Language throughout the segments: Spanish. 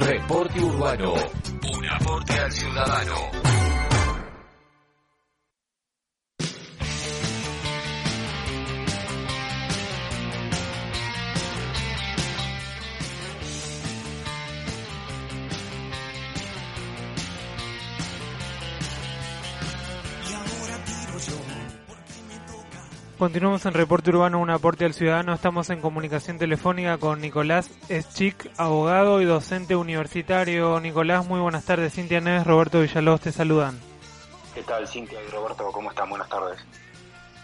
Reporte Urbano. Un aporte al ciudadano. Continuamos en Reporte Urbano, un aporte al ciudadano. Estamos en comunicación telefónica con Nicolás Eschik, abogado y docente universitario. Nicolás, muy buenas tardes. Cintia Neves, Roberto Villalobos te saludan. ¿Qué tal, Cintia y Roberto? ¿Cómo están? Buenas tardes.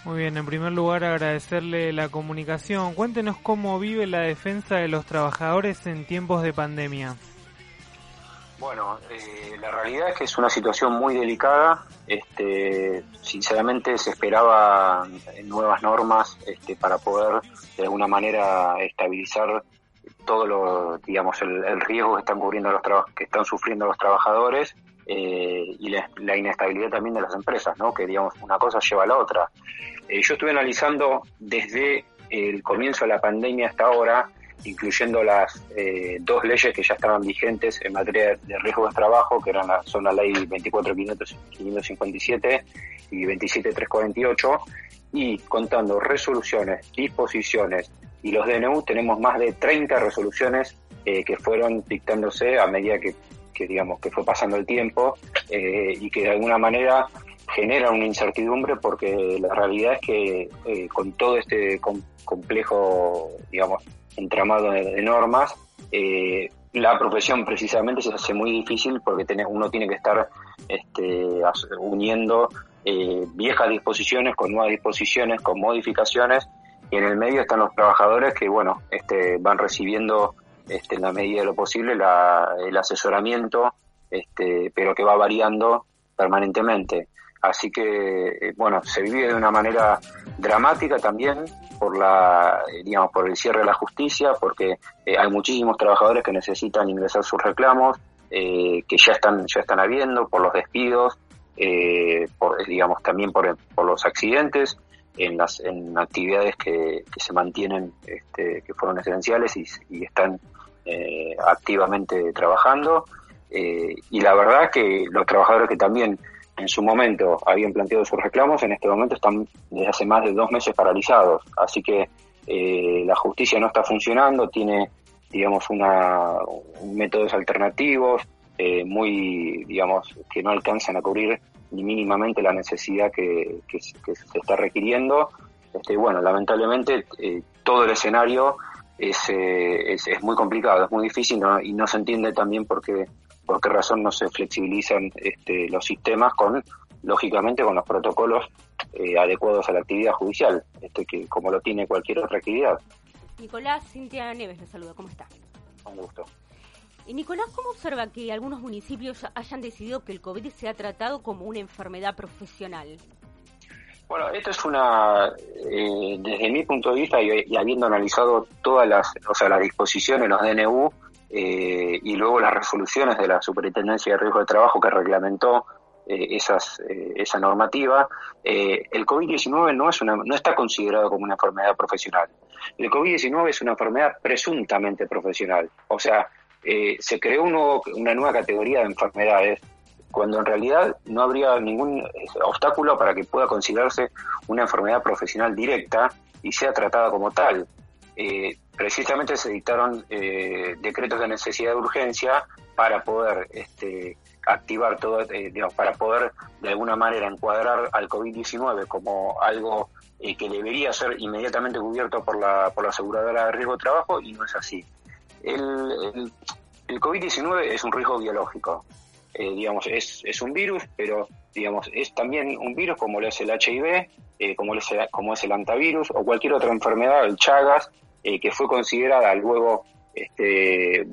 Muy bien, en primer lugar agradecerle la comunicación. Cuéntenos cómo vive la defensa de los trabajadores en tiempos de pandemia. Bueno, eh, la realidad es que es una situación muy delicada. Este, sinceramente se esperaba nuevas normas este, para poder de alguna manera estabilizar todo lo, digamos, el, riesgo que están cubriendo los que están sufriendo los trabajadores eh, y la, inestabilidad también de las empresas, ¿no? Que digamos una cosa lleva a la otra. Eh, yo estuve analizando desde el comienzo de la pandemia hasta ahora incluyendo las eh, dos leyes que ya estaban vigentes en materia de riesgo de trabajo, que eran la, son la ley 24.557 y 27.348, y contando resoluciones, disposiciones y los DNU, tenemos más de 30 resoluciones eh, que fueron dictándose a medida que, digamos que fue pasando el tiempo eh, y que de alguna manera generan una incertidumbre porque la realidad es que con todo este complejo, digamos, entramado de, normas, eh, la profesión precisamente se hace muy difícil porque uno tiene que estar este, uniendo eh, viejas disposiciones con nuevas disposiciones, con modificaciones, y en el medio están los trabajadores que, bueno, este, van recibiendo este, en la medida de lo posible el asesoramiento, este, pero que va variando permanentemente. Así que, eh, bueno, se vive de una manera dramática también por la, eh, digamos, por el cierre de la justicia, porque eh, hay muchísimos trabajadores que necesitan ingresar sus reclamos, que ya están, ya están habiendo por los despidos, digamos, también por, por los accidentes, en las en actividades que, que se mantienen, este, que fueron esenciales y, y están activamente trabajando. y la verdad que los trabajadores que también en su momento habían planteado sus reclamos, en este momento están desde hace más de dos meses paralizados. Así que eh, la justicia no está funcionando, tiene, digamos, una, métodos alternativos eh, muy, digamos, que no alcanzan a cubrir ni mínimamente la necesidad que, se está requiriendo. Este, bueno, lamentablemente eh, todo el escenario es, es, es, muy complicado, es muy difícil y no se entiende también por qué por qué razón no se flexibilizan este, los sistemas con, lógicamente, con los protocolos eh, adecuados a la actividad judicial, este, que como lo tiene cualquier otra actividad. Nicolás, Cintia Neves le saluda, ¿cómo está? Un gusto. Y Nicolás, ¿cómo observa que algunos municipios hayan decidido que el COVID se ha tratado como una enfermedad profesional? Bueno, esto es una, eh, desde mi punto de vista y, y, habiendo analizado todas las, o sea, las disposiciones, los DNU, eh, y luego las resoluciones de la Superintendencia de Riesgo de Trabajo que reglamentó eh, esas, eh, esa normativa, el COVID-19 no, es una, no está considerado como una enfermedad profesional. El COVID-19 es una enfermedad presuntamente profesional. O sea, se creó una nueva categoría de enfermedades cuando en realidad no habría ningún obstáculo para que pueda considerarse una enfermedad profesional directa y sea tratada como tal eh, precisamente se dictaron eh, decretos de necesidad de urgencia para poder este, activar todo, eh, digamos, para poder de alguna manera encuadrar al COVID-19 como algo eh, que debería ser inmediatamente cubierto por la, por la aseguradora de riesgo de trabajo y no es así. El, el, el COVID-19 es un riesgo biológico. Eh, digamos, es, es un virus, pero digamos, es también un virus como lo es el HIV, eh, como, es el, como es el antivirus o cualquier otra enfermedad, el Chagas, eh, que fue considerada luego, este,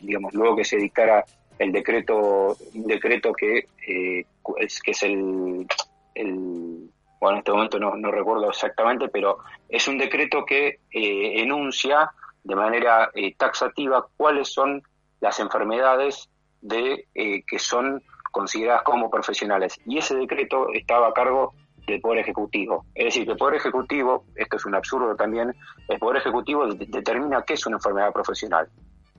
digamos, luego que se dictara el decreto, un decreto que, es, que es el, bueno, en este momento no, no recuerdo exactamente, pero es un decreto que enuncia de manera taxativa cuáles son las enfermedades de eh, que son consideradas como profesionales. Y ese decreto estaba a cargo del Poder Ejecutivo. Es decir, que el Poder Ejecutivo, esto es un absurdo también, el Poder Ejecutivo determina qué es una enfermedad profesional.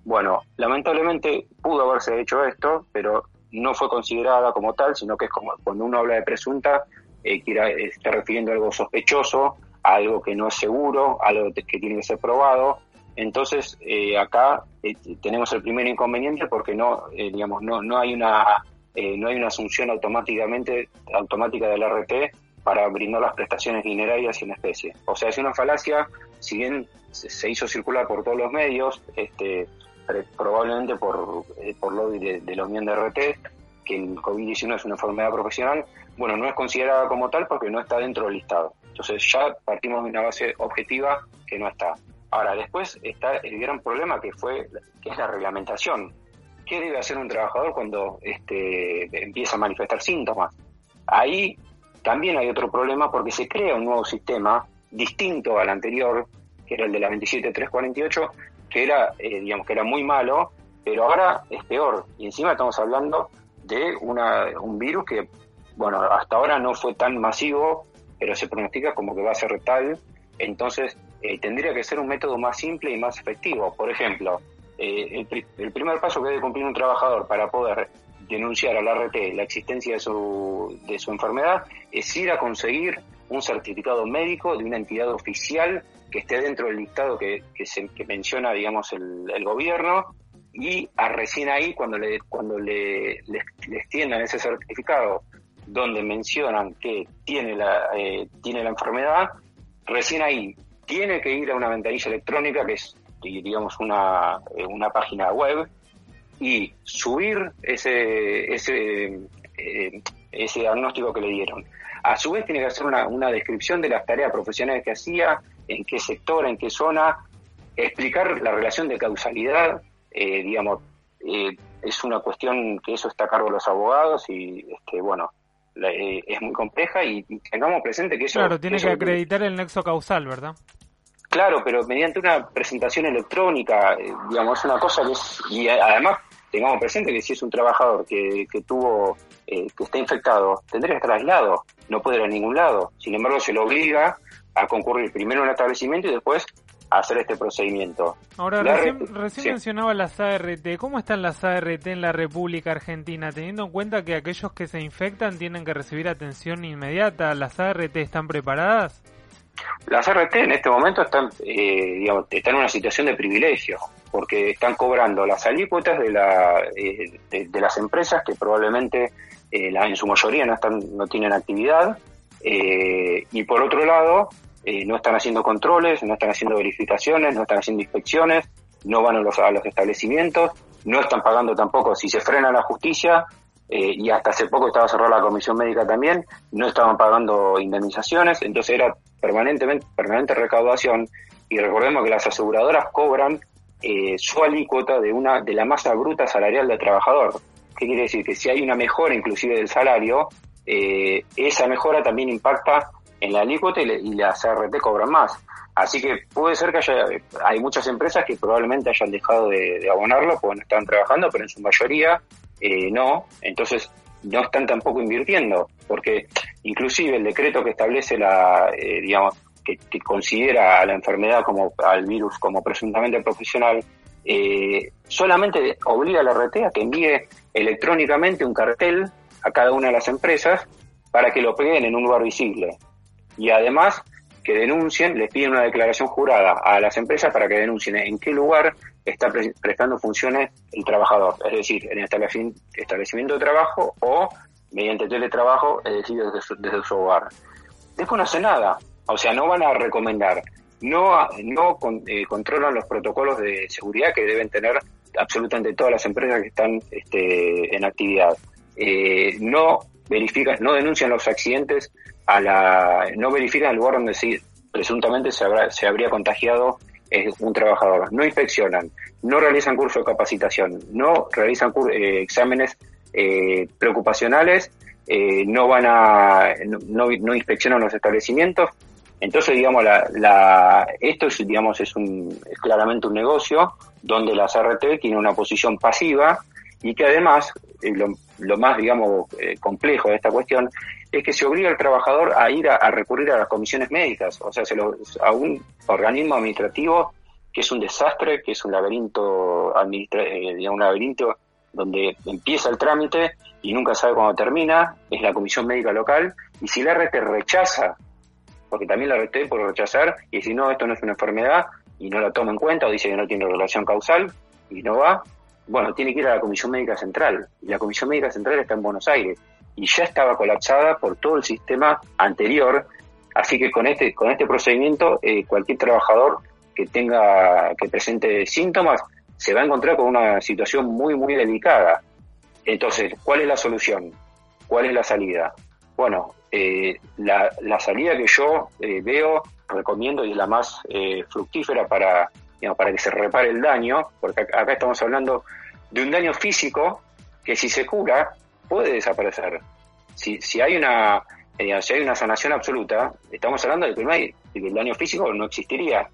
Bueno, lamentablemente pudo haberse hecho esto, pero no fue considerada como tal, sino que es como cuando uno habla de presunta, eh, está refiriendo a algo sospechoso, a algo que no es seguro, algo que tiene que ser probado. Entonces, eh, acá eh, tenemos el primer inconveniente porque no, eh, digamos, no, no hay una no hay una asunción automáticamente automática del RT para brindar las prestaciones dinerarias en especie. O sea, es una falacia, si bien se hizo circular por todos los medios, este, probablemente por, por lobby de, de la Unión de RT, que el COVID-19 es una enfermedad profesional, bueno, no es considerada como tal porque no está dentro del listado. Entonces ya partimos de una base objetiva que no está. Ahora, después está el gran problema que fue que es la reglamentación. ¿Qué debe hacer un trabajador cuando este, empieza a manifestar síntomas? Ahí también hay otro problema porque se crea un nuevo sistema distinto al anterior, que era el de la 27348, que era, eh, digamos, que era muy malo, pero ahora es peor. Y encima estamos hablando de un virus que, bueno, hasta ahora no fue tan masivo, pero se pronostica como que va a ser tal. Entonces, eh, tendría que ser un método más simple y más efectivo. Por ejemplo, eh, el, primer paso que debe cumplir un trabajador para poder denunciar al RT la existencia de su, de su enfermedad es ir a conseguir un certificado médico de una entidad oficial que esté dentro del listado que, que, se, que menciona, digamos, el, el, gobierno y a recién ahí, cuando le, cuando le, les, tiendan ese certificado donde mencionan que tiene la, eh, tiene la enfermedad, recién ahí tiene que ir a una ventanilla electrónica, que es, digamos, una, eh, una página web, y subir ese, ese, eh, ese diagnóstico que le dieron. A su vez tiene que hacer una, una descripción de las tareas profesionales que hacía, en qué sector, en qué zona, explicar la relación de causalidad, eh, digamos, es una cuestión que eso está a cargo de los abogados y, este, bueno, eh, es muy compleja y, tengamos presente que eso... Claro, tiene que acreditar el nexo causal, ¿verdad? Claro, pero mediante una presentación electrónica, eh, digamos, es una cosa que es... Y además tengamos presente que si es un trabajador que, que tuvo, eh, que está infectado, tendría que estar aislado, no puede ir a ningún lado. Sin embargo, se lo obliga a concurrir primero a un establecimiento y después hacer este procedimiento. Ahora, recién, recién mencionaba las ART. ¿Cómo están las ART en la República Argentina? Teniendo en cuenta que aquellos que se infectan tienen que recibir atención inmediata, ¿las ART están preparadas? Las ART en este momento están, eh, digamos, están en una situación de privilegio, porque están cobrando las alícuotas de, la, eh, de, las empresas que probablemente eh, la, en su mayoría no, están, no tienen actividad, y por otro lado, eh, no están haciendo controles, no están haciendo verificaciones, no están haciendo inspecciones, no van a los, a los establecimientos, no están pagando tampoco, si se frena la justicia, eh, y hasta hace poco estaba cerrada la comisión médica también, no estaban pagando indemnizaciones, entonces era permanentemente, permanente recaudación, y recordemos que las aseguradoras cobran eh, su alícuota de una, de la masa bruta salarial del trabajador. ¿Qué quiere decir? Que si hay una mejora inclusive del salario, esa mejora también impacta en la alícuota y, las CRT cobran más. Así que puede ser que haya, hay muchas empresas que probablemente hayan dejado de, abonarlo porque no están trabajando, pero en su mayoría eh, no. Entonces no están tampoco invirtiendo, porque inclusive el decreto que establece la, eh, digamos, que, considera a la enfermedad como al virus como presuntamente profesional, eh, solamente obliga a la RT a que envíe electrónicamente un cartel a cada una de las empresas para que lo peguen en un lugar visible y además que denuncien, les piden una declaración jurada a las empresas para que denuncien en qué lugar está prestando funciones el trabajador, es decir, en el establecimiento de trabajo o mediante teletrabajo, es decir, desde su, hogar. Después no hace nada, o sea, no van a recomendar, no, no eh, controlan los protocolos de seguridad que deben tener absolutamente todas las empresas que están este, en actividad. Eh, no verifican, no denuncian los accidentes a la, no verifican el lugar donde sí, presuntamente se, habrá, se habría contagiado eh, un trabajador, no inspeccionan, no realizan curso de capacitación, no realizan eh, exámenes eh, preocupacionales, no van a, no, no, inspeccionan los establecimientos. Entonces, digamos, la, la, esto es, digamos, es, un, es claramente un negocio donde la CRT tiene una posición pasiva y que además, lo, lo más, digamos, complejo de esta cuestión es que se obliga al trabajador a ir a, recurrir a las comisiones médicas, o sea, se lo, a un organismo administrativo que es un desastre, que es un laberinto, eh, un laberinto donde empieza el trámite y nunca sabe cuándo termina, es la comisión médica local, y si la RT rechaza, porque también la RT puede rechazar, y si no, esto no es una enfermedad, y no la toma en cuenta, o dice que no tiene relación causal, y no va, bueno, tiene que ir a la Comisión Médica Central. Y la Comisión Médica Central está en Buenos Aires y ya estaba colapsada por todo el sistema anterior. Así que con este, con este procedimiento, eh, cualquier trabajador que tenga, que presente síntomas, se va a encontrar con una situación muy, muy delicada. Entonces, ¿cuál es la solución? ¿Cuál es la salida? Bueno, eh, la, la, salida que yo eh, veo, recomiendo y es la más fructífera para, para que se repare el daño, porque acá estamos hablando de un daño físico que si se cura puede desaparecer. Si, si hay una si hay una sanación absoluta, estamos hablando de que, no hay, el daño físico no existiría.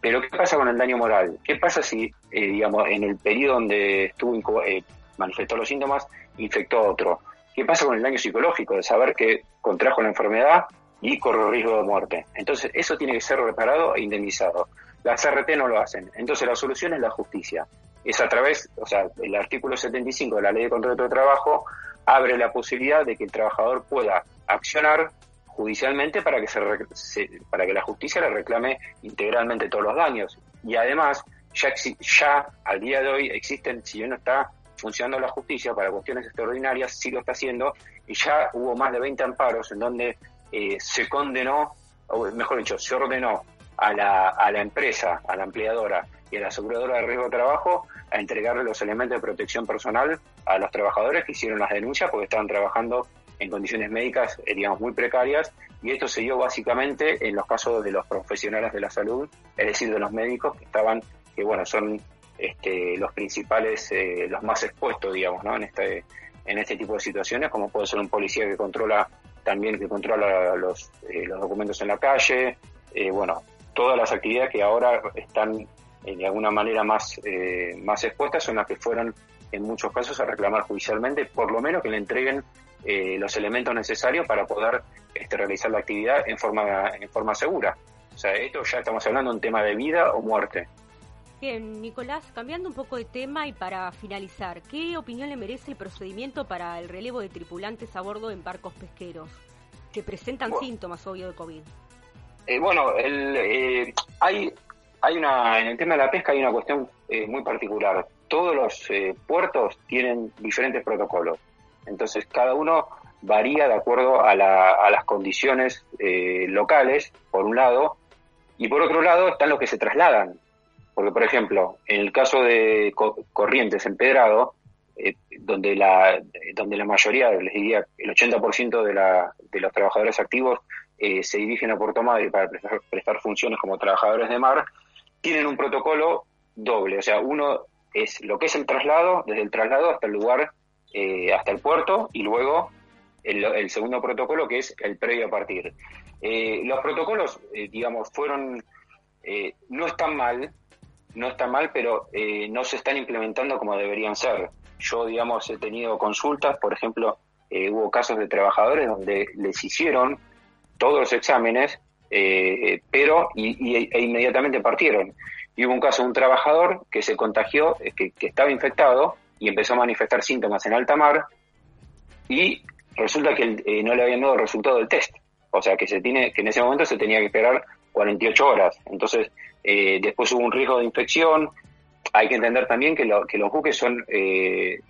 Pero ¿qué pasa con el daño moral? ¿Qué pasa si, eh, digamos, en el periodo donde estuvo eh, manifestó los síntomas, infectó a otro? ¿Qué pasa con el daño psicológico de saber que contrajo la enfermedad y corre riesgo de muerte? Entonces, eso tiene que ser reparado e indemnizado. Las RT no lo hacen. Entonces, la solución es la justicia. Es a través, o sea, el artículo 75 de la Ley de Contrato de Trabajo abre la posibilidad de que el trabajador pueda accionar judicialmente para que se, para que la justicia le reclame integralmente todos los daños y además ya ya al día de hoy existen si bien no está funcionando la justicia para cuestiones extraordinarias sí lo está haciendo y ya hubo más de 20 amparos en donde eh, se condenó o mejor dicho se ordenó a la, a la empresa, a la empleadora y a la aseguradora de riesgo de trabajo a entregarle los elementos de protección personal a los trabajadores que hicieron las denuncias porque estaban trabajando en condiciones médicas, eh, digamos, muy precarias, y esto se dio básicamente en los casos de los profesionales de la salud, es decir, de los médicos que estaban, que bueno, son este, los principales, eh, los más expuestos, digamos, ¿no? En este, en este tipo de situaciones, como puede ser un policía que controla también que controla los, eh, los documentos en la calle, bueno, todas las actividades que ahora están eh, de alguna manera más, eh, más expuestas son las que fueron en muchos casos a reclamar judicialmente, por lo menos que le entreguen eh, los elementos necesarios para poder este, realizar la actividad en forma, en forma segura. O sea, esto ya estamos hablando de un tema de vida o muerte. Bien, Nicolás, cambiando un poco de tema y para finalizar, ¿qué opinión le merece el procedimiento para el relevo de tripulantes a bordo en barcos pesqueros que presentan síntomas, obvio, de COVID? Eh, bueno, el, eh, hay, hay una, en el tema de la pesca hay una cuestión eh, muy particular. Todos los puertos tienen diferentes protocolos. Entonces, cada uno varía de acuerdo a, las condiciones locales, por un lado, y por otro lado están los que se trasladan. Porque, por ejemplo, en el caso de Corrientes Empedrado, eh, donde, la, donde la mayoría, les diría el 80% de, la, de los trabajadores activos eh, se dirigen a Puerto Madre para prestar, funciones como trabajadores de mar, tienen un protocolo doble. O sea, uno es lo que es el traslado, desde el traslado hasta el lugar, eh, hasta el puerto, y luego el, segundo protocolo que es el previo a partir. Eh, los protocolos, digamos, fueron, no están mal, no están mal, pero no se están implementando como deberían ser. Yo, digamos, he tenido consultas, por ejemplo, hubo casos de trabajadores donde les hicieron todos los exámenes, eh, pero y, e inmediatamente partieron. Y hubo un caso de un trabajador que se contagió, eh, que, estaba infectado y empezó a manifestar síntomas en alta mar y resulta que eh, no le habían dado el resultado del test. O sea, que, se tiene, que en ese momento se tenía que esperar 48 horas. Entonces, después hubo un riesgo de infección. Hay que entender también que, que los buques son,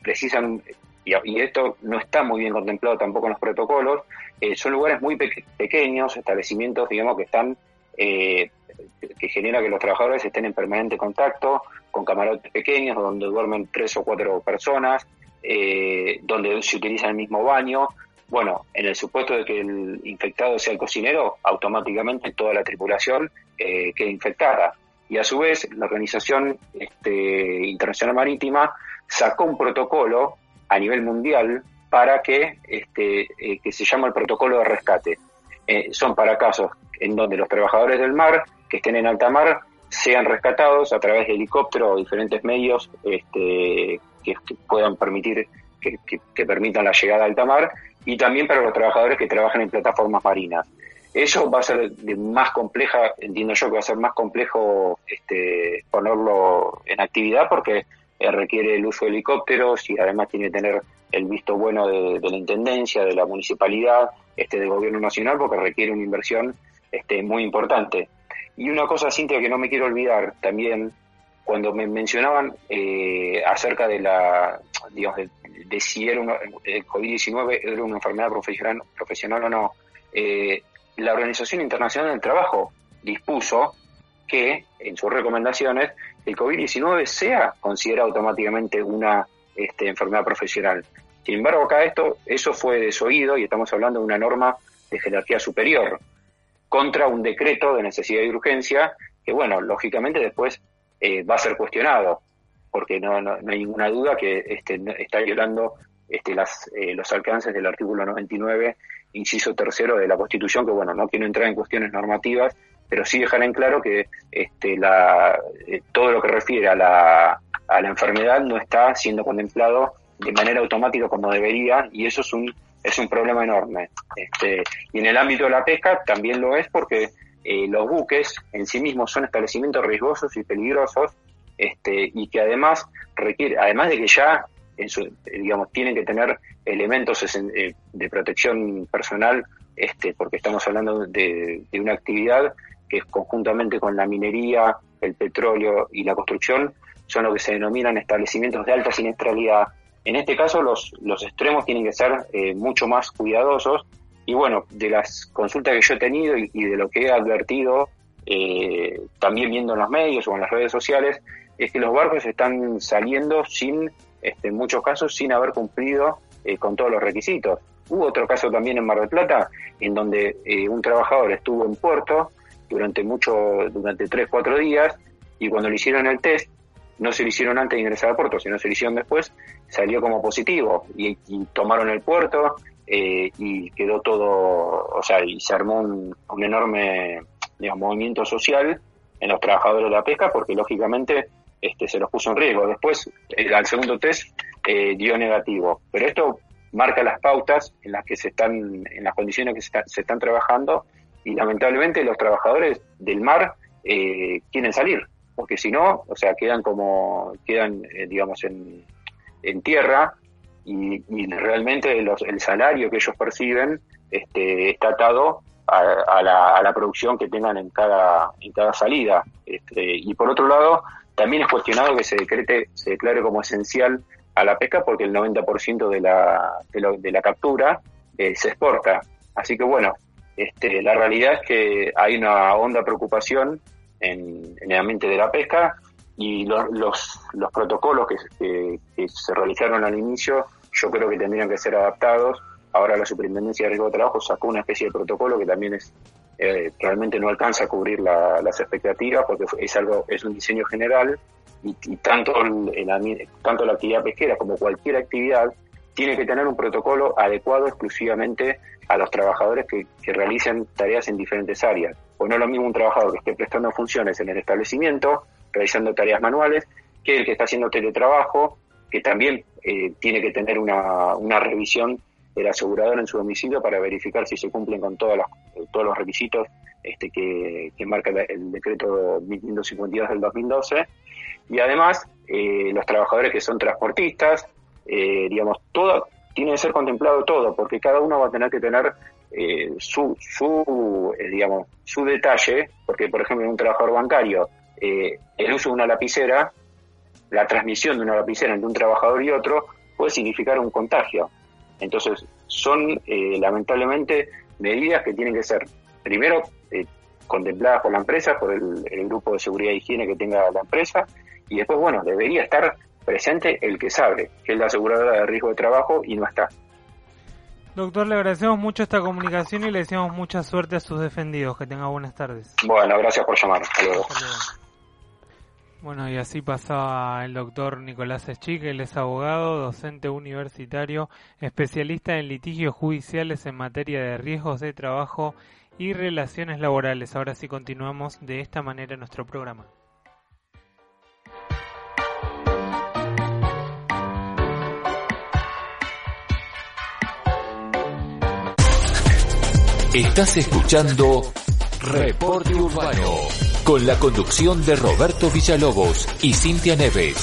precisan y, esto no está muy bien contemplado tampoco en los protocolos, eh, son lugares muy pequeños, establecimientos, digamos, que están, eh, que genera que los trabajadores estén en permanente contacto, con camarotes pequeños, donde duermen tres o cuatro personas, eh, donde se utiliza el mismo baño. Bueno, en el supuesto de que el infectado sea el cocinero, automáticamente toda la tripulación queda infectada. Y a su vez, la Organización este, Internacional Marítima sacó un protocolo a nivel mundial para que, este, eh, que se llama el protocolo de rescate. Eh, son para casos en donde los trabajadores del mar que estén en alta mar sean rescatados a través de helicóptero o diferentes medios este, que, puedan permitir que, permitan la llegada a alta mar y también para los trabajadores que trabajan en plataformas marinas. eso va a ser de más compleja, entiendo yo que va a ser más complejo este, ponerlo en actividad porque eh, requiere el uso de helicópteros y además tiene que tener el visto bueno de, la intendencia, de la municipalidad, este, del gobierno nacional, porque requiere una inversión este, muy importante. Y una cosa, Cintia, que no me quiero olvidar también, cuando me mencionaban eh, acerca de la, digamos, de, si era el COVID-19 era una enfermedad profesional, profesional o no, eh, la Organización Internacional del Trabajo dispuso que en sus recomendaciones el COVID-19 sea considerado automáticamente una este, enfermedad profesional. Sin embargo, acá esto, eso fue desoído y estamos hablando de una norma de jerarquía superior contra un decreto de necesidad y urgencia que, bueno, lógicamente después eh, va a ser cuestionado, porque no, no, hay ninguna duda que este, está violando este, las, eh, los alcances del artículo 99, inciso tercero de la Constitución, que, bueno, no quiero entrar en cuestiones normativas, pero sí dejar en claro que este, la, eh, todo lo que refiere a la, a la enfermedad no está siendo contemplado de manera automática como debería y eso es un es un problema enorme. Este, y en el ámbito de la pesca también lo es porque eh, los buques en sí mismos son establecimientos riesgosos y peligrosos este, y que además requiere, además de que ya en su, digamos tienen que tener elementos eh, de protección personal, este, porque estamos hablando de, de una actividad que conjuntamente con la minería, el petróleo y la construcción son lo que se denominan establecimientos de alta siniestralidad. En este caso los, los extremos tienen que ser eh, mucho más cuidadosos y bueno, de las consultas que yo he tenido y, de lo que he advertido, eh, también viendo en los medios o en las redes sociales, es que los barcos están saliendo sin, este, en muchos casos, sin haber cumplido eh, con todos los requisitos. Hubo otro caso también en Mar del Plata, en donde un trabajador estuvo en puerto durante mucho, durante tres, cuatro días, y cuando le hicieron el test, no se lo hicieron antes de ingresar al puerto, sino se lo hicieron después, salió como positivo, y, tomaron el puerto, eh, y quedó todo, o sea, y se armó un, enorme movimiento social en los trabajadores de la pesca, porque lógicamente este, se los puso en riesgo. Después, al segundo test, eh, dio negativo. Pero esto marca las pautas en las que se están, en las condiciones que se están trabajando y lamentablemente los trabajadores del mar eh, quieren salir, porque si no, o sea, quedan como, quedan, eh, digamos, en, en tierra y, realmente el salario que ellos perciben este, está atado a, la, a, la, producción que tengan en cada, en cada salida. Este, y por otro lado, también es cuestionado que se decrete, se declare como esencial a la pesca porque el 90% de la, de, de la captura eh, se exporta. Así que bueno, este, la realidad es que hay una honda preocupación en, el ambiente de la pesca y los, los, protocolos que, se realizaron al inicio yo creo que tendrían que ser adaptados. Ahora la Superintendencia de Riesgo de Trabajo sacó una especie de protocolo que también es eh, realmente no alcanza a cubrir las expectativas porque es algo es un diseño general y, tanto tanto la actividad pesquera como cualquier actividad tiene que tener un protocolo adecuado exclusivamente a los trabajadores que, realicen tareas en diferentes áreas. O no es lo mismo un trabajador que esté prestando funciones en el establecimiento, realizando tareas manuales, que el que está haciendo teletrabajo, que también eh, tiene que tener una, revisión del asegurador en su domicilio para verificar si se cumplen con todos los, todos los requisitos este, que, marca el decreto 1552 del 2012. Y además, eh, los trabajadores que son transportistas, eh, digamos, tiene que ser contemplado todo, porque cada uno va a tener que tener eh, su, su eh, digamos, su detalle, porque por ejemplo en un trabajador bancario, el uso de una lapicera, la transmisión de una lapicera entre un trabajador y otro puede significar un contagio. Entonces, son lamentablemente medidas que tienen que ser, primero, contempladas por la empresa, por el, el, grupo de seguridad e higiene que tenga la empresa, y después, bueno, debería estar presente el que sabe, que es la aseguradora de riesgo de trabajo y no está. Doctor, le agradecemos mucho esta comunicación y le deseamos mucha suerte a sus defendidos. Que tenga buenas tardes. Bueno, gracias por llamar. Hasta luego. Bueno, y así pasaba el doctor Nicolás Eschik, él es abogado, docente universitario, especialista en litigios judiciales en materia de riesgos de trabajo y relaciones laborales. Ahora sí continuamos de esta manera nuestro programa. Estás escuchando Reporte Urbano con la conducción de Roberto Villalobos y Cintia Neves.